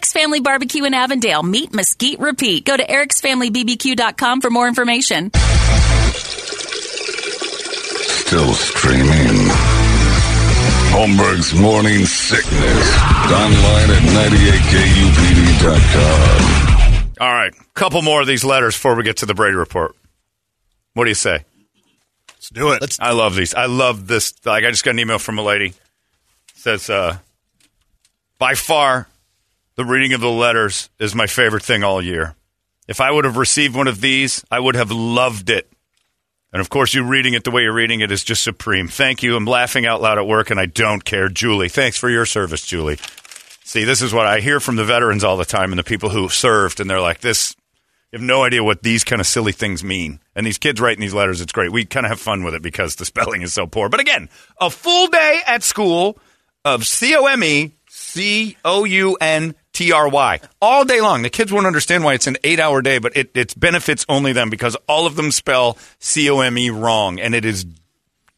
Eric's Family Barbecue in Avondale. Meet, mesquite, repeat. Go to ericsfamilybbq.com for more information. Still streaming. Holmberg's Morning Sickness. Online at 98kupd.com. All right, couple more of these letters before we get to the Brady Report. What do you say? Let's do it. Let's I love these. I love this. Like, I just got an email from a lady. says, uh, by far, the reading of the letters is my favorite thing all year. If I would have received one of these, I would have loved it. And of course, you reading it the way you're reading it is just supreme. Thank you. I'm laughing out loud at work, and I don't care. Julie, thanks for your service, Julie. See, this is what I hear from the veterans all the time and the people who served, and they're like, this, you have no idea what these kind of silly things mean. And these kids writing these letters, it's great. We kind of have fun with it because the spelling is so poor. But again, a full day at school of C O M E C O U N T R Y all day long. The kids won't understand why it's an eight hour day, but it, it benefits only them because all of them spell C O M E wrong, and it is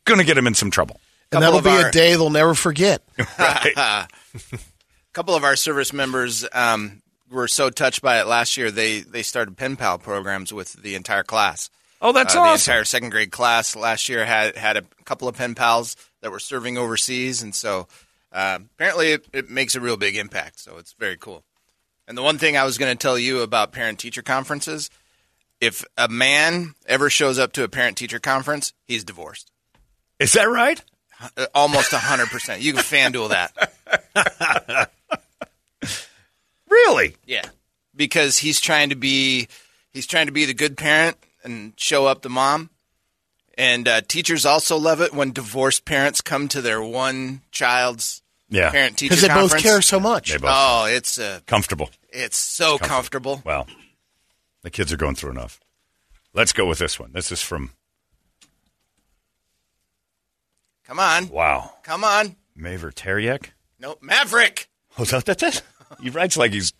going to get them in some trouble. and Couple that'll be our- a day they'll never forget. A couple of our service members um, were so touched by it last year. They they started pen pal programs with the entire class. Oh, that's Uh, awesome. The entire second grade class last year had had a couple of pen pals that were serving overseas, and so uh, apparently it, it makes a real big impact. So it's very cool. And the one thing I was going to tell you about parent teacher conferences: if a man ever shows up to a parent teacher conference, he's divorced. Is that right? Uh, Almost hundred percent. You can FanDuel that. Really? Yeah, because he's trying to be he's trying to be the good parent and show up the mom. And uh, teachers also love it when divorced parents come to their one child's Yeah. parent teacher Because they both conference. care so much. They both Oh, it's uh, comfortable. it's so comfortable. Well, the kids are going through enough. Let's go with this one. This is from Come on, wow, come on. Maver Teriak. No, Maverick. Oh, that, that's it. He writes like he's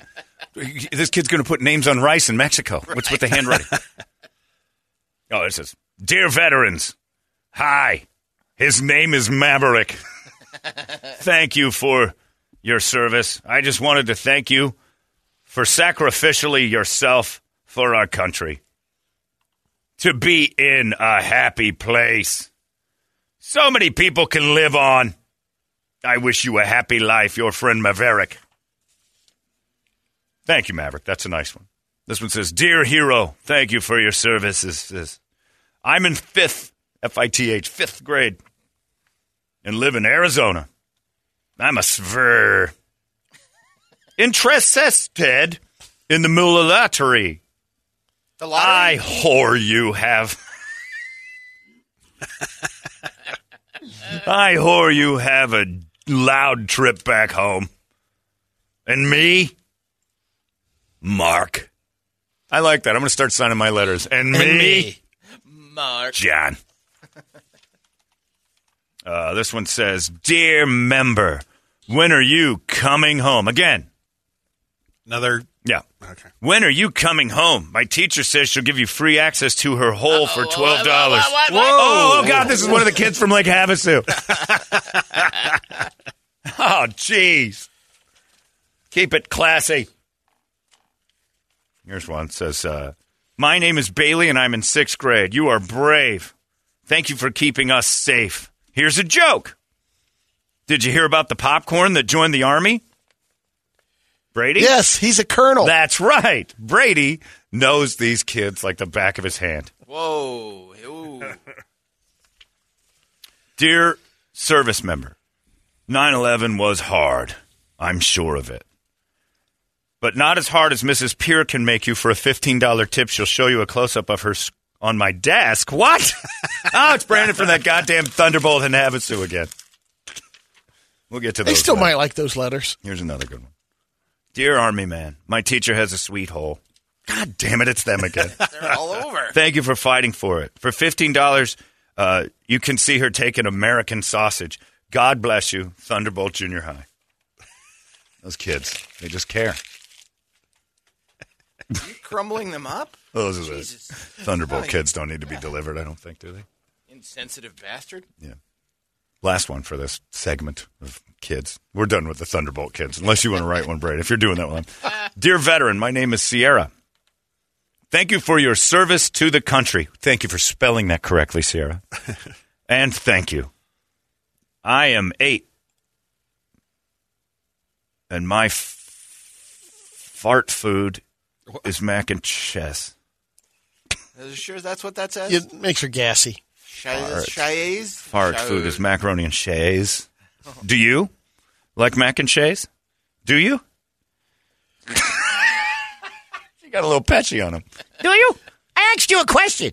this kid's going to put names on rice in Mexico. What's with the handwriting? oh, it says, "Dear veterans, hi. His name is Maverick. Thank you for your service. I just wanted to thank you for sacrificially yourself for our country. To be in a happy place. So many people can live on." I wish you a happy life, your friend Maverick. Thank you, Maverick. That's a nice one. This one says, Dear hero, thank you for your services. I'm in fifth, F I T H, fifth grade, and live in Arizona. I'm a sver. Interested in the mullattery. The I whore you have. I whore you have a loud trip back home. And me? Mark. I like that. I'm going to start signing my letters. And, And me, me. Mark. John. Uh, this one says, Dear member, when are you coming home? Again, Another. yeah. Okay. When are you coming home? My teacher says she'll give you free access to her hole for Uh-oh. twelve dollars. What, what, what, Whoa! Oh God, this is one of the kids from Lake Havasu. oh, jeez. Keep it classy. Here's one says, uh, "My name is Bailey, and I'm in sixth grade. You are brave. Thank you for keeping us safe. Here's a joke. Did you hear about the popcorn that joined the army? Brady? Yes, he's a colonel. That's right. Brady knows these kids like the back of his hand. Whoa. Ooh. Dear service member, 9 11 was hard. I'm sure of it. But not as hard as Mrs. Peer can make you for a $15 tip. She'll show you a close up of her s- on my desk. What? oh, it's Brandon from that goddamn Thunderbolt in Havasu again. We'll get to those. they still later. might like those letters. Here's another good one. Dear Army Man, my teacher has a sweet hole. God damn it, it's them again. They're all over. Thank you for fighting for it. For fifteen dollars, uh, you can see her take an American sausage. God bless you, Thunderbolt Junior High. Those kids, they just care. You crumbling them up? Those are the Jesus. Thunderbolt kids. Don't need to be delivered. I don't think, do they? Insensitive bastard. Yeah. Last one for this segment of kids. We're done with the Thunderbolt kids, unless you want to write one, Brady. If you're doing that one, dear veteran, my name is Sierra. Thank you for your service to the country. Thank you for spelling that correctly, Sierra. and thank you. I am eight, and my f- fart food is mac and cheese. Are you sure that's what that says? It makes her gassy. Chais? Chais? Fart food is macaroni and cheese. Do you like mac and cheese? Do you? she got a little patchy on him. Do you? I asked you a question.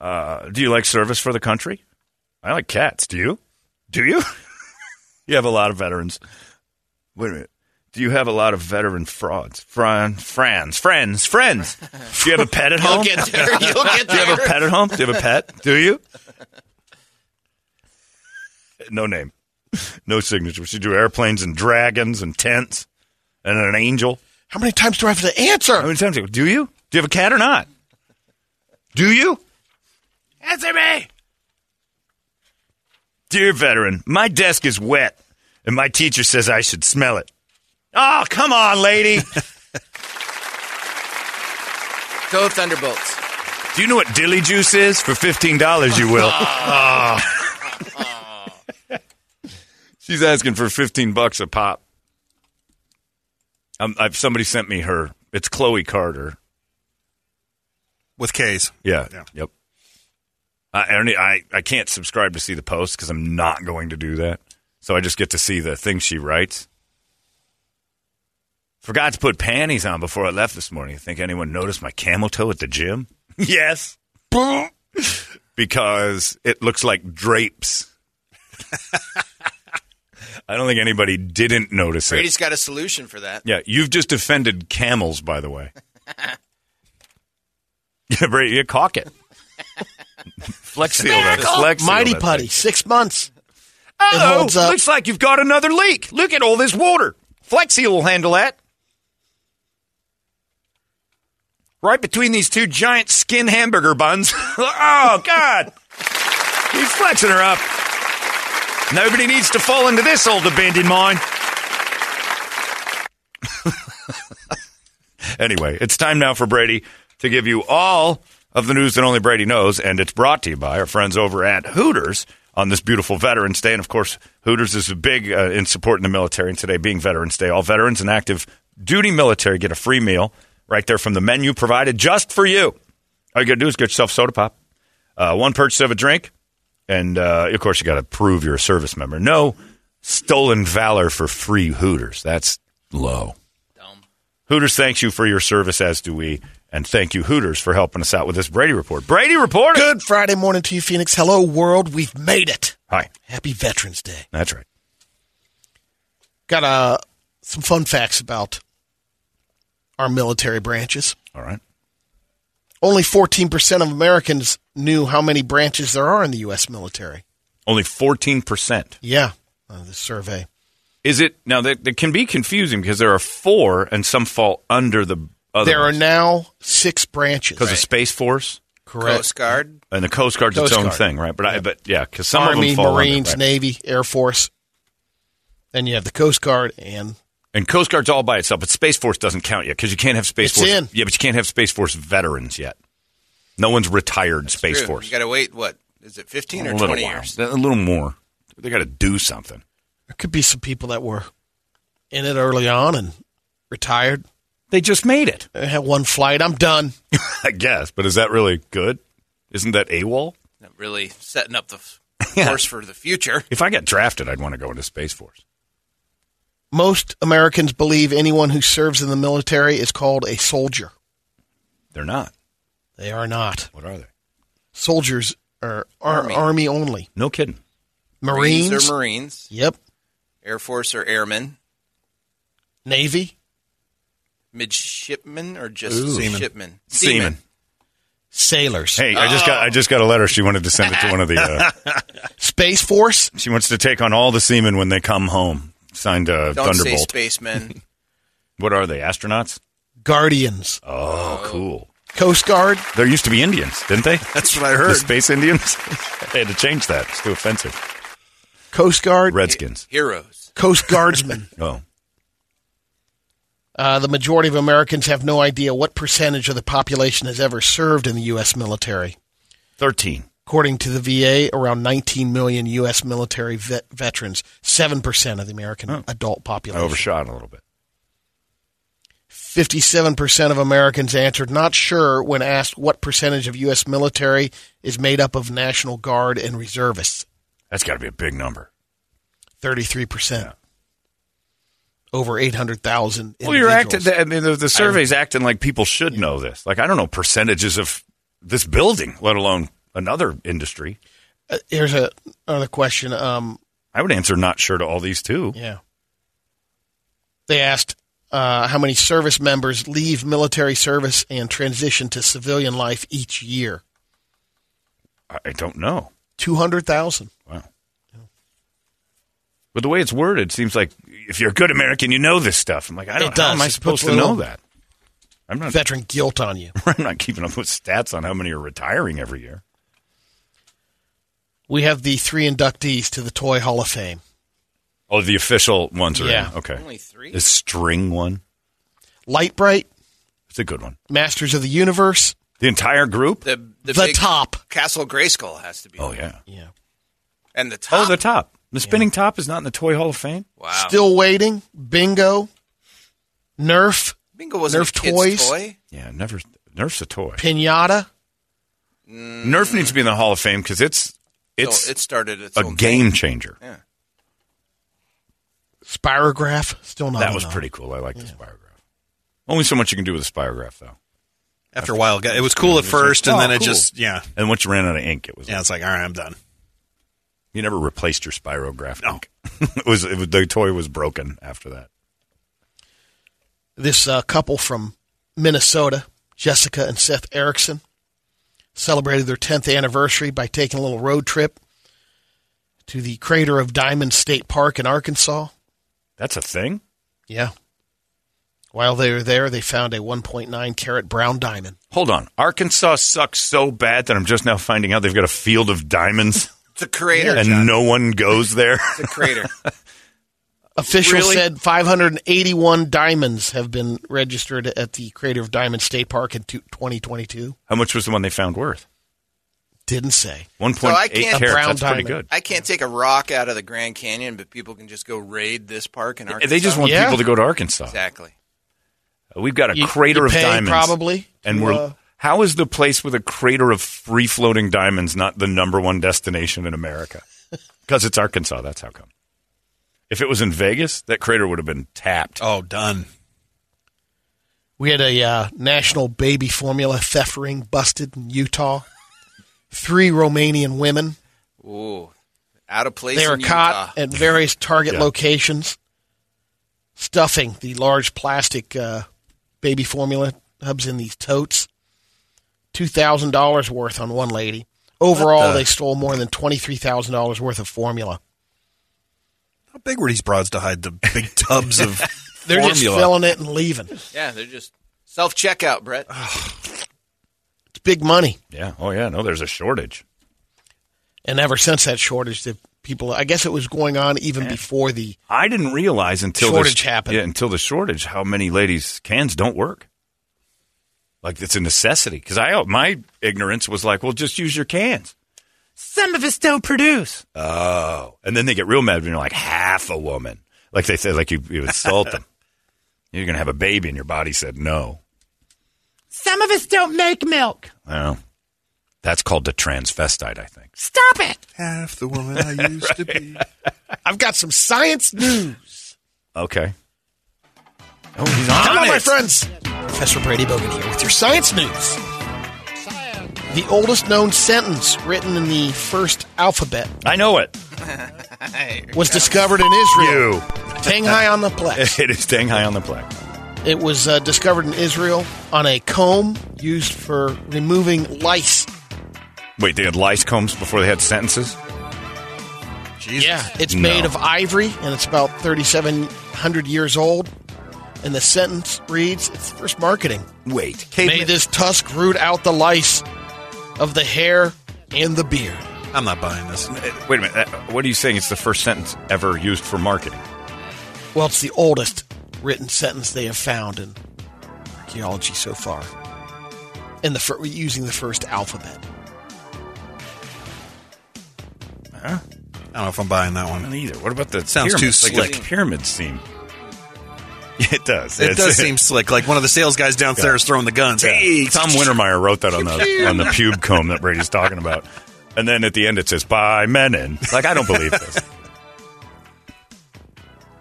Uh, do you like service for the country? I like cats. Do you? Do you? you have a lot of veterans. Wait a minute. Do you have a lot of veteran frauds? Fran, friends, friends, friends. Do you have a pet at home? You'll get there. You'll get Do you have a pet at home? Do you have a pet? Do you? No name. No signature. She do airplanes and dragons and tents and an angel. How many times do I have to answer? How many times? Do you? Do you have a cat or not? Do you? Answer me. Dear veteran, my desk is wet, and my teacher says I should smell it. Oh, come on, lady. Go Thunderbolts. Do you know what dilly juice is? For fifteen dollars, you will. Oh. She's asking for fifteen bucks a pop. Um, I've, somebody sent me her. It's Chloe Carter. With K's. Yeah. Yeah. Yep. I, I, don't I I can't subscribe to see the post because I'm not going to do that. So I just get to see the things she writes. Forgot to put panties on before I left this morning. You Think anyone noticed my camel toe at the gym? yes. because it looks like drapes. I don't think anybody didn't notice it. Brady's got a solution for that. Yeah, you've just offended camels, by the way. yeah, Brady, you caulk it. Flex seal that. Flex seal Mighty that putty. thing. Six months. Oh, holds up. looks like you've got another leak. Look at all this water. Flex seal will handle that. Right between these two giant skin hamburger buns. oh, God. He's flexing her up. Nobody needs to fall into this old abandoned mine. anyway, it's time now for Brady to give you all of the news that only Brady knows, and it's brought to you by our friends over at Hooters on this beautiful Veterans Day. And of course, Hooters is big uh, in supporting the military, and today being Veterans Day, all veterans and active duty military get a free meal right there from the menu provided just for you. All you got to do is get yourself soda pop, uh, one purchase of a drink, and uh, of course, you got to prove you're a service member. No stolen valor for free Hooters. That's low. Dumb. Hooters thanks you for your service, as do we. And thank you, Hooters, for helping us out with this Brady Report. Brady Report! Good Friday morning to you, Phoenix. Hello, world. We've made it. Hi. Happy Veterans Day. That's right. Got a some fun facts about our military branches. All right. Only 14% of Americans knew how many branches there are in the U.S. military. Only 14%. Yeah, uh, the survey. Is it now that, that can be confusing because there are four and some fall under the other There are now six branches. because of Space Force Correct. Coast Guard. and the Coast Guard's its own Guard. thing, right? But I but yeah, because some of them fall Marines, under, right? Navy, Air Force. Then you have the Coast Guard and And Coast Guard's all by itself, but Space Force doesn't count yet because you can't have Space It's Force. in. Yeah, but you can't have Space Force veterans yet. No one's retired Space True. Force. You got to wait. What is it? Fifteen a or twenty while. years? A little more. They got to do something. there could be some people that were in it early on and retired. They just made it, I had one flight. I'm done. I guess. But is that really good? Isn't that AWOL? Not really setting up the f- Yeah. course for the future. If I got drafted, I'd want to go into Space Force. Most Americans believe anyone who serves in the military is called a soldier. They're not. They are not. What are they? Soldiers are, are Army. army. only. No kidding. Marines. or Marines, Yep. Air Force or Airmen, Navy. midshipmen or just Ooh. Seamen. shipmen, Seaman. Sailors. Hey, I just got I just got a letter. She wanted to send it to one of the. Uh, Space Force. she wants to take on all the seamen when they come home. Signed uh, Don't say spacemen. What are they? Astronauts? Guardians. Oh, cool. Coast Guard. There used to be Indians, didn't they? That's what I heard. The space Indians. they had to change that. It's too offensive. Coast Guard. Redskins. Heroes. Coast Guardsmen. Oh, Uh, the majority of Americans have no idea what percentage of the population has ever served in the U.S. military. 13. According to the VA, around 19 million U.S. military vet- veterans, 7% of the American adult I population. overshot a little bit. 57% of Americans answered not sure when asked what percentage of U.S. military is made up of National Guard and reservists. That's got to be a big number. 33%. Over 800,000 Well, you're acting. I mean, the, the survey's acting like people should know this. Like, I don't know percentages of this building, let alone another industry. Uh, here's a, another question. Um, I would answer not sure to all these too. Yeah. They asked uh, how many service members leave military service and transition to civilian life each year. I, don't know. 200,000. Wow. But the way it's worded it seems like if you're a good American, you know this stuff. I'm like, I don't. It How am I supposed to know that? I'm not. Veteran guilt on you. I'm not keeping up with stats on how many are retiring every year. We have the three inductees to the Toy Hall of Fame. Oh, the official ones are Yeah. in. Okay. Only three. The string one. Lite-Brite, It's a good one. Masters of the Universe, The entire group. The the, The big Top. Castle Grayskull has to be. Oh yeah. Yeah. and the oh, top. Oh, the top. The spinning top is not in the Toy Hall of Fame. wow. Still Waiting, Bingo, Nerf, Bingo wasn't Nerf a kid's toys. toy. Yeah, never. Nerf's a toy. Pinata. Mm. Nerf needs to be in the Hall of Fame because it's it's so it started its a own game thing. changer. Yeah. Spirograph, still not that was enough. pretty cool. I like the spirograph. Only so much you can do with a spirograph, though. After a while, it was cool at first, and Oh, then it cool. just yeah, And once you ran out of ink, it was. yeah. It's like all right, I'm done. You never replaced your spirograph ink. it was, it was the toy was broken after that. this uh, couple from Minnesota, Jessica and Seth Erickson, celebrated their 10th anniversary by taking a little road trip to the crater of Diamond State Park in Arkansas. That's a thing. Yeah. While they were there, they found a 1.9 carat brown diamond. Hold on, Arkansas sucks so bad that I'm just now finding out they've got a field of diamonds It's a crater. and John. no one goes there. It's a crater. Officials Really? said 581 diamonds have been registered at the crater of Diamond State Park in 2022. How much was the one they found worth? Didn't say. One So point I eight can't- carats. brown That's pretty good. I can't take a rock out of the Grand Canyon, but people can just go raid this park in Arkansas. They just want Yeah. people to go to Arkansas. exactly. We've got a You- crater you of pay diamonds, probably and to, we're. uh, how is the place with a crater of free floating diamonds not the number one destination in America? Because it's Arkansas. That's how come. If it was in Vegas, that crater would have been tapped. Oh, done. We had a uh, national baby formula theft ring busted in Utah. Three Romanian women. Ooh, out of place. They were in caught Utah. at various target Yeah. locations. stuffing the large plastic uh, baby formula hubs in these totes. Two thousand dollars worth on one lady. Overall, the- they stole more than twenty three thousand dollars worth of formula. How big were these broads to hide the big tubs of They're formula? just filling it and leaving. Yeah, they're just self checkout, Brett. It's big money. Yeah. Oh yeah. No, there's a shortage. And ever since that shortage, the people, I guess it was going on even before the. I didn't realize until Shortage this, happened. Yeah, until the shortage, how many ladies' cans don't work. Like it's a necessity. Because I, my ignorance was like, well, just use your cans. Some of us don't produce. Oh, and then they get real mad when you're like half a woman. Like they said, like you, you insult them. You're gonna have a baby, and your body said no. Some of us don't make milk. Well, that's called the transvestite, I think. Stop it! Half the woman I used to be. I've got some science news. Okay. Oh, he's on Come on, my friends. Professor Brady Bogan here with your science news. The oldest known sentence written in the first alphabet I know it. was discovered in Israel. You. Tang high on the plex. It is staying high on the plaque. It was uh, discovered in Israel on a comb used for removing lice. Wait, they had lice combs before they had sentences? Jesus. Yeah, it's No. made of ivory and it's about 3,700 years old. And the sentence reads, it's first marketing. Wait. May this tusk root out the lice of the hair and the beard. I'm not buying this. Wait a minute. uh, What are you saying? It's the first sentence ever used for marketing. Well, it's the oldest written sentence they have found in archaeology so far. In the fir- using the first alphabet. Huh? I don't know if I'm buying that one. Not either. What about the Sounds too pyramids? Like pyramid seam. It does. It It's- does seem slick. Like one of the sales guys downstairs throwing the guns. Hey, Tom Wintermeyer wrote that on the on the pube comb that Brady's talking about, and then at the end it says "by Mennen." Like I don't believe this.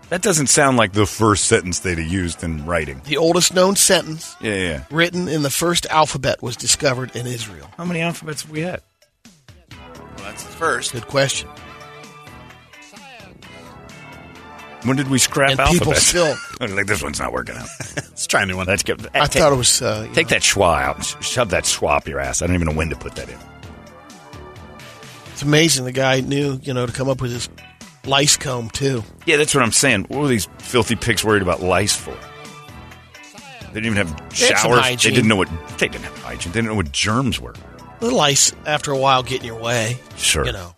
That doesn't sound like the first sentence they'd have used in writing. The oldest known sentence Yeah, yeah. yeah. written in the first alphabet was discovered in Israel. How many alphabets have we had? Well, that's the first. Good question. When did we scrap And alphabets? people still- like this one's not working out. let's try a new one. Let's get. I thought it was. Uh, Take know, that schwa out. and sh- Shove that schwa up your ass. I don't even know when to put that in. It's amazing the guy knew, you know, to come up with his lice comb too. Yeah, that's what I'm saying. What were these filthy pigs worried about lice for? They didn't even have They showers. They hygiene. didn't know what they didn't have hygiene. They didn't know what germs were. The lice, after a while, get in your way. Sure. You know,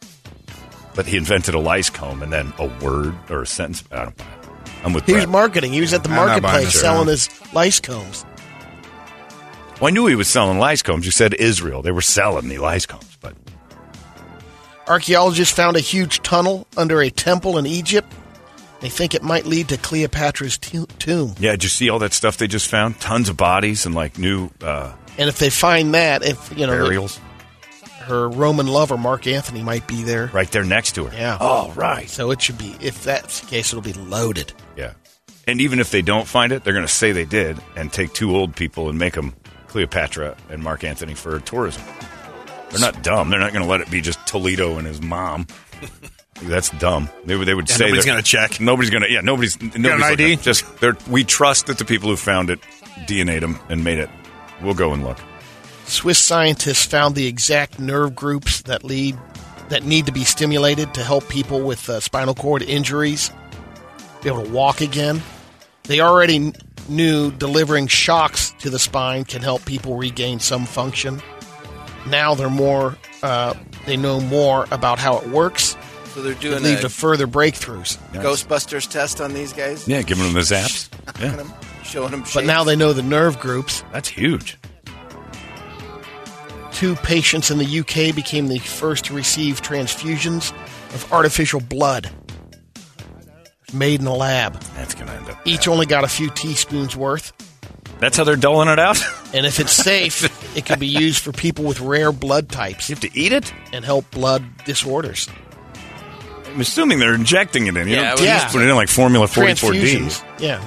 But he invented a lice comb and then a word or a sentence. I don't buy it. I'm with he was marketing. He was at the I'm not buying marketplace this, selling no. his lice combs. well, I knew he was selling lice combs. You said Israel. They were selling the lice combs, but Archaeologists found a huge tunnel under a temple in Egypt. They think it might lead to Cleopatra's to- tomb. yeah, did you see all that stuff they just found? Tons of bodies and like new uh, And if they find that, if you know, burials her Roman lover Mark Antony might be there. right there next to her. Yeah. Oh, right. So it should be. If that's the case, it'll be loaded. Yeah. And even if they don't find it, they're going to say they did and take two old people and make them Cleopatra and Mark Antony for tourism. They're not dumb. They're not going to let it be just Toledo and his mom. That's dumb. They would. They would Yeah, say nobody's gonna check. Nobody's going to. Yeah, nobody's. nobody's ID? looking. Just they're, we trust that the people who found it DNA'd them and made it. We'll go and look. Swiss scientists found the exact nerve groups that lead that need to be stimulated to help people with uh, spinal cord injuries be able to walk again. They already knew delivering shocks to the spine can help people regain some function. Now they're more uh, they know more about how it works. So they're doing lead to further breakthroughs. Ghostbusters test on these guys. Yeah, giving them the zaps. Yeah, showing them But now they know the nerve groups. that's huge. Two patients in the UK became the first to receive transfusions of artificial blood made in a lab. That's going to end up. Each only got a few teaspoons worth. That's how they're doling it out. And if it's safe, it can be used for people with rare blood types you have to eat it. and help blood disorders. I'm assuming they're injecting it in. You Yeah, don't yeah. put it in like Formula 44D. Transfusions. Yeah.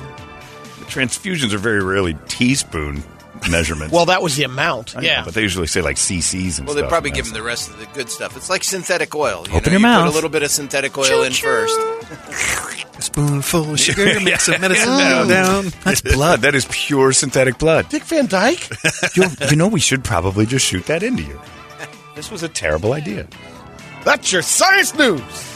Transfusions are very rarely teaspoon measurements. Well, that was the amount. I know, Yeah. but they usually say like CCs and stuff. Well, they probably give them the rest of the good stuff. It's like synthetic oil. You Open know, your you mouth. put a little bit of synthetic oil in first. spoonful of sugar makes a medicine man down. That's blood. That is pure synthetic blood. Dick Van Dyke? you you know, we should probably just shoot that into you. This was a terrible idea. That's your science news.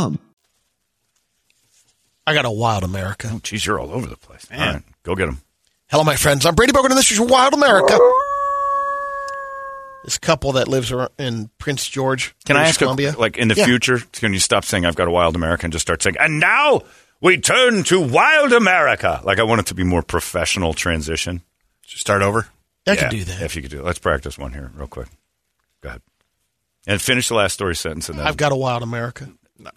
I got a wild America. Oh, geez, you're all over the place. All right, go get them. Hello, my friends. I'm Brady Bogan, and this is Wild America. This couple that lives in Prince George, Can I British ask, Columbia. a, like, in the Yeah. future, can you stop saying "I've got a wild America" and just start saying, "And now we turn to wild America"? Like, I want it to be more professional transition. Just start over. I Yeah, can do that. If you could do it, let's practice one here, real quick. Go ahead, and finish the last story sentence. And then I've got a wild America.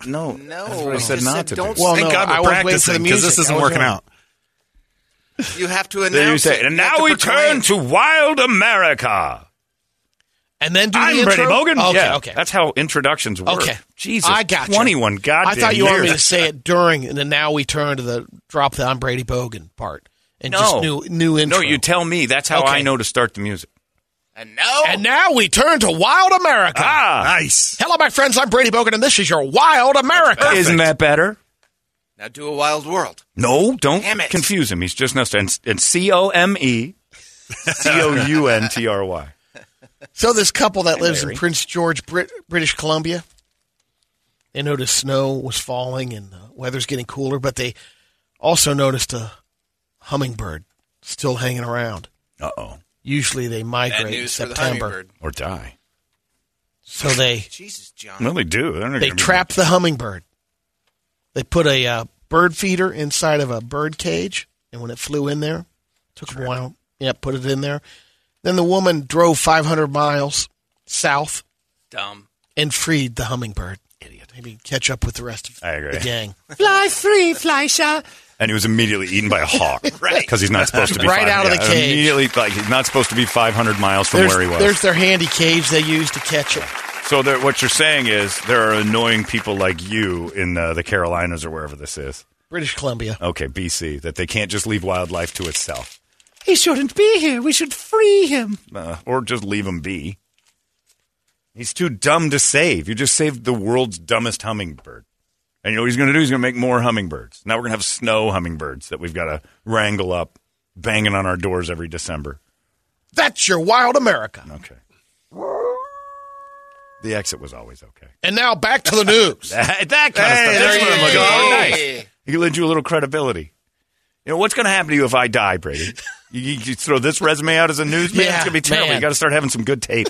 No, No, That's what I I said not said to don't do. Well, Thank no, God I we're was waiting practicing because this isn't working doing- out. You have to Then you announce say, it. and You now we proclaim. turn to wild America. And then do I'm the Brady intro? Bogan. Okay, yeah, okay. That's how introductions work. Okay. Jesus, I got you. 21 goddamn I thought you wanted me to say it during, and then now we turn to the drop the I'm Brady Bogan part. And No. just new, new intro. No, you tell me. That's how Okay. I know to start the music. And now, And now we turn to Wild America. Ah, Nice. Hello, my friends. I'm Brady Bogan, and this is your Wild America. isn't that better? now do a wild world. No, don't Damn it. confuse him. He's just now and, and C O M E C O U N T R Y. So this couple that lives Larry. in Prince George, Brit- British Columbia, they noticed snow was falling and the weather's getting cooler, but they also noticed a hummingbird still hanging around. Uh oh, Usually they migrate in news for the September, or die. so they Jesus, John. Well, they do. They're they gonna be- trapped the hummingbird. They put a uh, bird feeder inside of a bird cage, and when it flew in there, took them a while. Yeah, put it in there. Then the woman drove 500 miles south Dumb. and freed the hummingbird. Idiot. Maybe catch up with the rest of I agree. the gang. Fly free, Fleischer. And he was immediately eaten by a hawk, Right. Because he's not supposed to be Right five- out of the yeah, cage. Immediately, like he's not supposed to be 500 miles from There's, where he was. there's their handy cage they use to catch him. So there, what you're saying is there are annoying people like you in uh, the Carolinas or wherever this is. British Columbia. Okay, BC, that they can't just leave wildlife to itself. He shouldn't be here. We should free him. Uh, or just leave him be. He's too dumb to save. You just saved the world's dumbest hummingbird. And you know what he's going to do? He's going to make more hummingbirds. Now we're going to have snow hummingbirds that we've got to wrangle up, banging on our doors every December. That's your wild America. Okay. The exit was always okay. And now back to the news. That, that kind Hey, of stuff. That's what I'm looking for. Nice. He lend you a little credibility. You know, what's going to happen to you if I die, Brady? You, you, you throw this resume out as a newsman? Yeah, it's going to be terrible. man. You got to start having some good tape.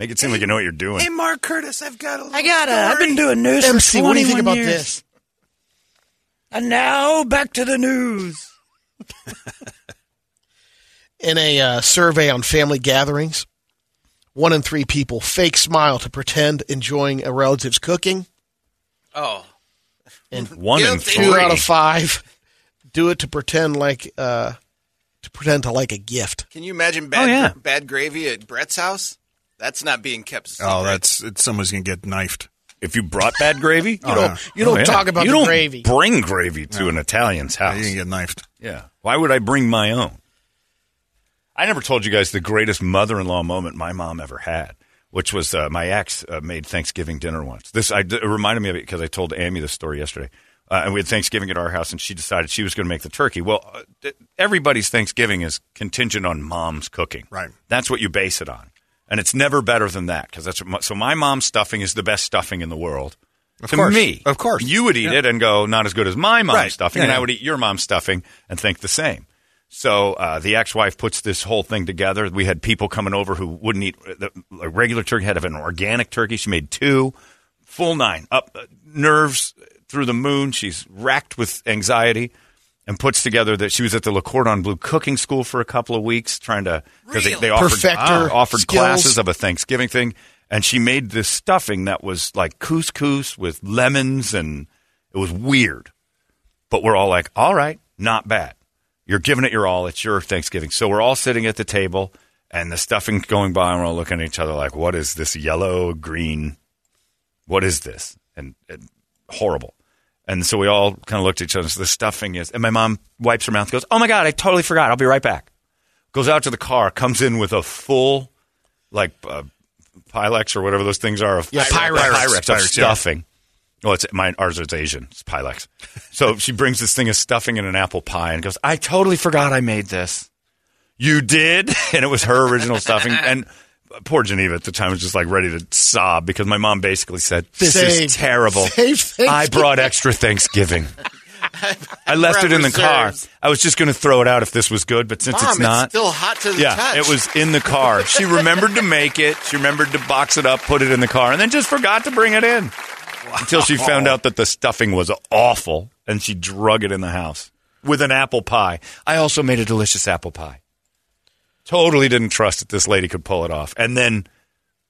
Make it seem like you know what you're doing. Hey, Mark Curtis, I've got a little I got it. story. I've been doing news MC, for what do you think about years. this? And now back to the news. In a uh, survey on family gatherings, one in three people fake smile to pretend enjoying a relative's cooking. Oh, And One in Guilty. three. two out of five do it to pretend like uh, to pretend to like a gift. can you imagine bad, Oh, yeah. bad gravy at Brett's house? That's not being kept. Secret. Oh, that's it's, someone's gonna get knifed. If you brought bad gravy, You don't you don't Oh, yeah. talk about you the don't gravy. Bring gravy to an Italian's Yeah, house. you can get knifed. Yeah. Why would I bring my own? I never told you guys the greatest mother-in-law moment my mom ever had, which was uh, my ex uh, made Thanksgiving dinner once. This I, it reminded me of it because I told Amy this story yesterday. Uh, and we had Thanksgiving at our house, and she decided she was going to make the turkey. Well, uh, everybody's Thanksgiving is contingent on mom's cooking. Right. That's what you base it on, and it's never better than that because that's what my, so. My mom's stuffing is the best stuffing in the world. Of to course. me, Of course. you would eat Yeah. it and go not as good as my mom's Right. stuffing, Yeah, and I would eat your mom's stuffing and think the same. So uh, the ex-wife puts this whole thing together. We had people coming over who wouldn't eat the, a regular turkey, had to have an organic turkey. She made two, full nine, up uh, nerves through the moon. She's racked with anxiety and puts together that she was at the Le Cordon Bleu cooking school for a couple of weeks trying to because they, they offered, Perfect ah, offered skills. classes of a Thanksgiving thing. and she made this stuffing that was like couscous with lemons, and it was weird. But we're all like, all right, not bad. You're giving it your all. It's your Thanksgiving. So we're all sitting at the table, and the stuffing's going by, and we're all looking at each other like, what is this yellow, green? What is this? And, and horrible. And so we all kind of looked at each other. So the stuffing is, and my mom wipes her mouth, goes, "Oh my god, I totally forgot. I'll be right back." Goes out to the car, comes in with a full, like uh, Pylex or whatever those things are of Yeah, Pyrex. Pyrex, Pyrex, yeah. stuffing. Well, it's mine. Ours is Asian. It's Pylex. So she brings this thing of stuffing in an apple pie and goes, "I totally forgot I made this." You did, and it was her original stuffing. And poor Geneva at the time was just like ready to sob because my mom basically said, "This Save- is terrible. save I brought extra Thanksgiving." I left it in the car. I was just going to throw it out if this was good, but since Mom, it's not, still hot to the yeah, touch. it was in the car. She remembered to make it. She remembered to box it up, put it in the car, and then just forgot to bring it in until she found out that the stuffing was awful, and she drug it in the house with an apple pie. I also made a delicious apple pie. Totally didn't trust that this lady could pull it off, and then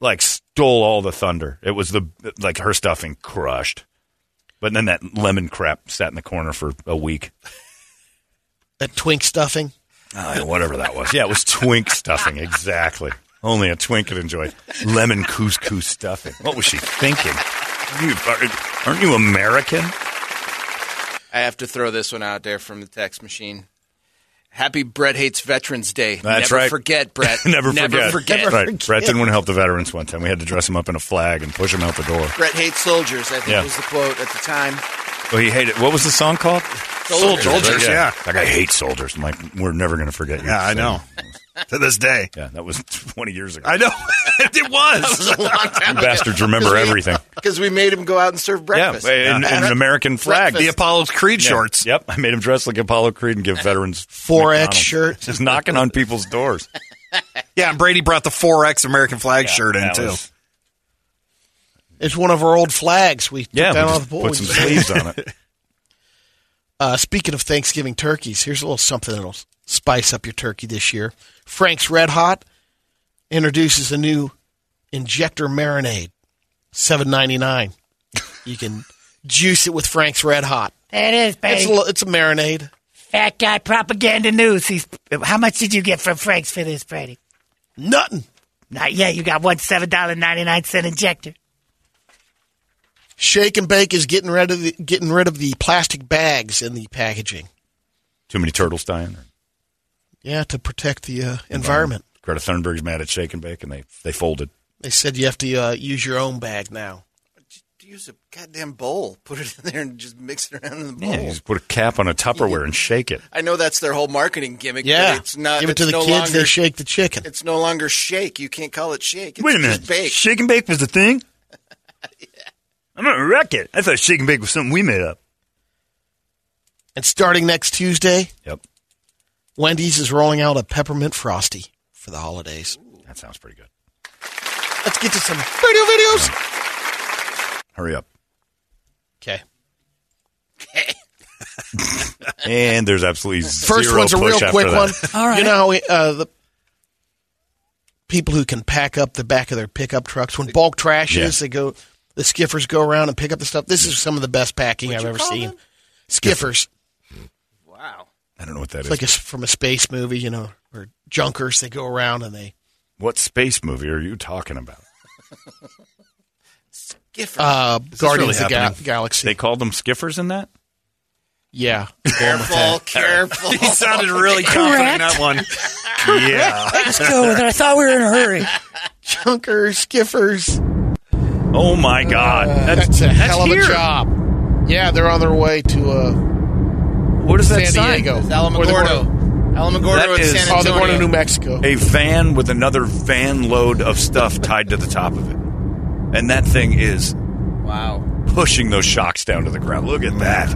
like stole all the thunder. It was the like her stuffing crushed, but then that lemon crap sat in the corner for a week. That twink stuffing. Uh, whatever that was. Yeah, it was twink stuffing. Exactly. Only a twink could enjoy lemon couscous stuffing. What was she thinking? You, are, aren't you American? I have to throw this one out there from the text machine. Happy Brett hates Veterans Day. That's Never right. forget, Brett. Never, forget. forget. Right. Brett didn't want to help the veterans one time. We had to dress him up in a flag and push him out the door. Brett hates soldiers. I think Yeah. was the quote at the time. Well, he hated. What was the song called? Soldiers. Soldiers, yeah. Like I hate soldiers. I'm like, we're never going to forget you. Yeah, I know. to this day. Yeah, that was 20 years ago. I know. it was. a long time You bastards remember everything. because we made him go out and serve Yeah, breakfast. in, in an American flag. Breakfast. the Apollo's Creed Yeah. shorts. Yep, I made him dress like Apollo Creed and give veterans 4X McDonald's. shirt. Just knocking on people's doors. Yeah, and Brady brought the 4X American flag shirt in, That too. Was- It's one of our old flags. We took yeah, we off just the pole. put some sleeves on it. Uh, speaking of Thanksgiving turkeys, here's a little something that'll spice up your turkey this year. Frank's Red Hot introduces a new injector marinade, seven ninety nine. You can juice it with Frank's Red Hot. That is, It's a, baby. it's a marinade. Fat guy propaganda news. He's, how much did you get from Frank's for this, Brady? Nothing. Not yet. You got one seven dollar ninety nine cent injector. Shake and Bake is getting rid of the, getting rid of the plastic bags in the packaging. Too many turtles dying. Yeah, to protect the uh, environment. Greta Thunberg's mad at Shake and Bake, and they they folded. They said you have to uh, use your own bag now. Use a goddamn bowl. Put it in there and just mix it around in the bowl. Yeah, you just put a cap on a Tupperware and shake it. I know that's their whole marketing gimmick. Yeah, but it's not. give it to the no kids. Longer, they shake the chicken. It's no longer shake. You can't call it shake. It's Wait a minute, Just bake. Shake and Bake was the thing. I'm gonna wreck it. I thought Shake and Bake was something we made up. And starting next Tuesday, Yep, Wendy's is rolling out a peppermint frosty for the holidays. that sounds pretty good. Let's get to some radio videos. Hurry up. Okay. Okay. And there's absolutely First zero one's a push real after quick that. one. All right. You know how uh, the people who can pack up the back of their pickup trucks when bulk trash Yeah. is, they go. The skiffers go around and pick up the stuff. This is some of the best packing I've ever seen. them? Skiffers, Wow. I don't know what that it's is. like a, from a space movie, you know, or junkers. They go around and they what space movie are you talking about? skiffers. uh, Guardians really of the Ga- Galaxy. They called them skiffers in that. yeah, careful, careful. He sounded really confident in that one. Yeah. Let's go with it. I thought we were in a hurry. junkers, skiffers. Oh my God. That's, a hell of here. a job. Yeah, they're on their way to uh, What is that San sign? Diego. It's Or they're going- Alamogordo. Alamogordo That and is- San Oh, they're going to New Mexico. A van with another van load of stuff tied to the top of it, and that thing is Wow. pushing those shocks down to the ground. Look at that.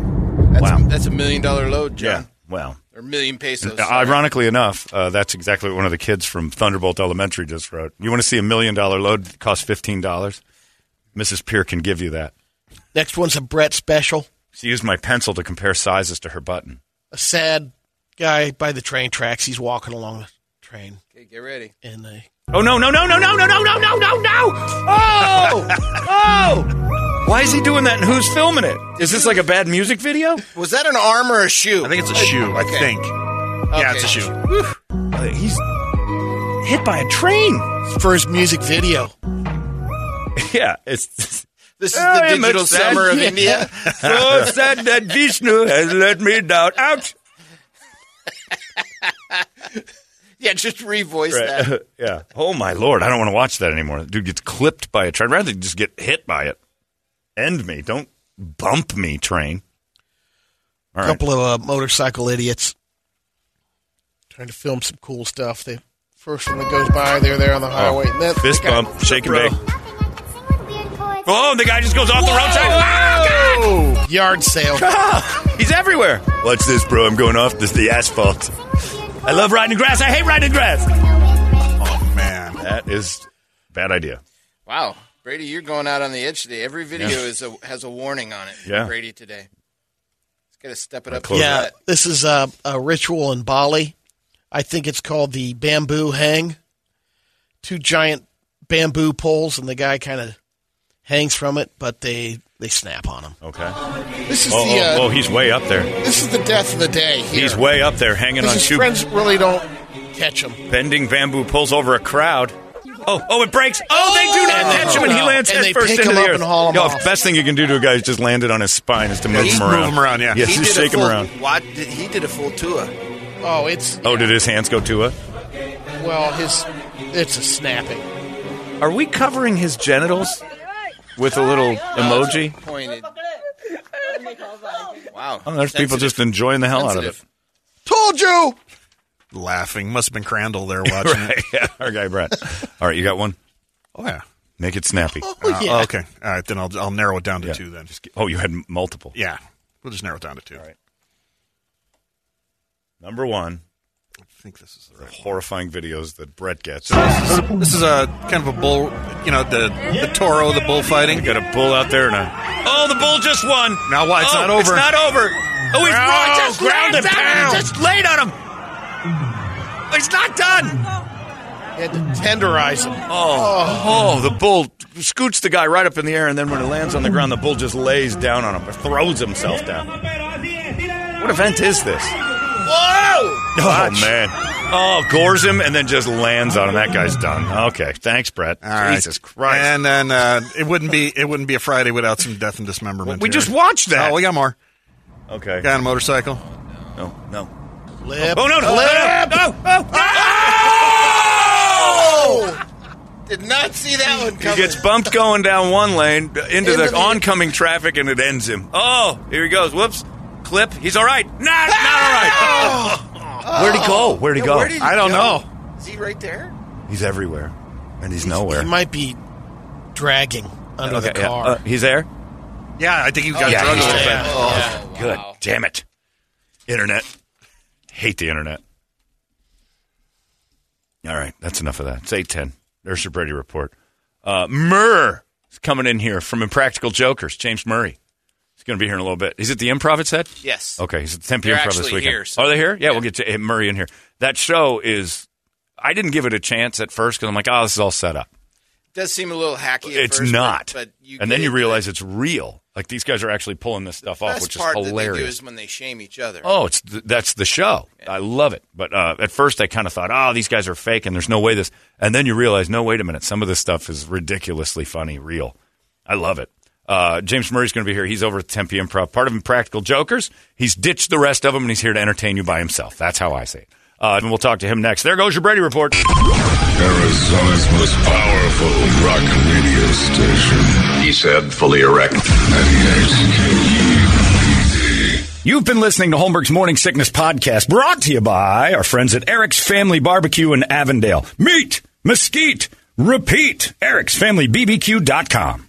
That's, Wow. that's a million dollar load, Yeah. John. Well, Or a million pesos. Uh, ironically enough, uh, that's exactly what one of the kids from Thunderbolt Elementary just wrote. You want to see a million dollar load that costs fifteen dollars? Mrs. Peer can give you that. Next one's a Brett special. She used my pencil to compare sizes to her button. A sad guy by the train tracks. He's walking along the train Okay, get ready. in the. Oh no no no no no no no no no no no! Oh oh! Why is he doing that? And who's filming it? Is this like a bad music video? Was that an arm or a shoe? I think it's a shoe. I Okay. think. Yeah, it's a shoe. Uh, He's hit by a train. For his music video. Yeah, it's This is I the am digital a sad- summer of India. so sad that Vishnu has let me down. Ouch! Yeah, just revoice that. yeah. Oh my lord, I don't want to watch that anymore. The dude gets clipped by a train. I'd rather just get hit by it. End me. Don't bump me, train. A right. couple of uh, motorcycle idiots trying to film some cool stuff. The first one that goes by, they're there on the highway. and then Oh, Fist bump, shake and bake. Oh, and the guy just goes off the roadside. Ah, Yard sale. He's everywhere. Watch this, bro. I'm going off this the asphalt. I love riding grass. I hate riding grass. Oh man. That is bad idea. Wow, Brady, you're going out on the edge today. Every video is a, has a warning on it. Yeah. Brady today. He's got to step it up. close Yeah, that. this is a, a ritual in Bali. I think it's called the bamboo hang. Two giant bamboo poles, and the guy kind of hangs from it, but they they snap on him. Okay. This is Oh, the uh, oh, oh, he's way up there. this is the death of the day. Here. He's way up there, hanging on Because his two friends really don't catch him. bending bamboo pulls over a crowd. Oh, oh, it breaks. Oh, they do not catch him, and he lands And head first pick into him the up earth. and haul him Yo, off. best thing you can do to a guy is just land it on his spine, is to move just him move around. him around, yeah. Yes, He just did a shake him around. What, did, he did a full tour. Oh, it's Oh, did his hands go to it? well, his it's a snapping. Are we covering his genitals with a little emoji? Pointed. Wow. Oh, there's people just enjoying the hell out of it. Told you. Laughing. Must have been Crandall there watching Right, it. yeah, our guy Brett. All right, you got one. Oh yeah. Make it snappy. Oh, Uh, yeah. okay. All right. Then I'll I'll narrow it down to Yeah. two then. Just get- oh, you had multiple. Yeah. We'll just narrow it down to two. All right. Number one, I think this is the right. horrifying videos that Brett gets. This is a kind of a bull. You know the the Toro, the bullfighting. Got a bull out there and a. Oh, the bull just won. Now why It's Oh, not over. It's not over. Oh, he's No, wrong. Just ground ground and pound. Just laid on him. He's not done. He had to tenderize him. Oh, oh, the bull scoots the guy right up in the air, and then when it lands on the ground, the bull just lays down on him, or throws himself down. What event is this? Whoa! Oh man! Oh, gores him and then just lands on him. That guy's done. Okay, thanks, Brett. All right. Jesus Christ! And then uh, it wouldn't be it wouldn't be a Friday without some death and dismemberment. we here. just watched that. Oh, we got more. okay. Guy on a motorcycle. No, no. Lip. Oh no! No! No! No! no, Oh! Did not see that one coming. He gets bumped going down one lane into, Into the, the- oncoming traffic, and it ends him. Oh, here he goes. Whoops. Clip. He's all right. Not, not all right. Where'd he go? Where'd he Yeah, go? where did he I don't go? know. Is he right there? He's everywhere, and he's nowhere. He might be dragging under Okay, the yeah. car. Uh, he's there. Yeah, I think he got yeah, drugged a he's little bit. Oh, wow. good. Damn it. Internet. Hate the internet. All right, that's enough of that. It's eight ten. There's your Brady report. Uh, Murr is coming in here from Impractical Jokers. James Murray. He's going to be here in a little bit. He's at the Improv. It said. Yes. Okay, he's at the Tempe They're Improv this weekend. here, so- Are they here? Yeah, Yeah. we'll get to Murray in here. That show is. I didn't give it a chance at first because I'm like, oh, this is all set up. It does seem a little hacky. At It's first, not. But, but you and then you it. realize it's real. Like these guys are actually pulling this stuff off, which is part that they do hilarious. is when they shame each other. Oh, it's th- that's the show. I love it. But uh, at first, I kind of thought, oh, these guys are fake, and there's no way this. And then you realize, no, wait a minute, some of this stuff is ridiculously funny, real. I love it. Uh, James Murray's going to be here. He's over at Tempe Improv, part of Impractical Jokers. He's ditched the rest of them, and he's here to entertain you by himself. That's how I say it. Uh, and we'll talk to him next. There goes your Brady report. Arizona's most powerful rock radio station. He said, fully erect. 98 KUPD. You've been listening to Holmberg's Morning Sickness Podcast, brought to you by our friends at Eric's Family Barbecue in Avondale. Meet, mesquite, repeat. Eric'sFamilyBBQ.com.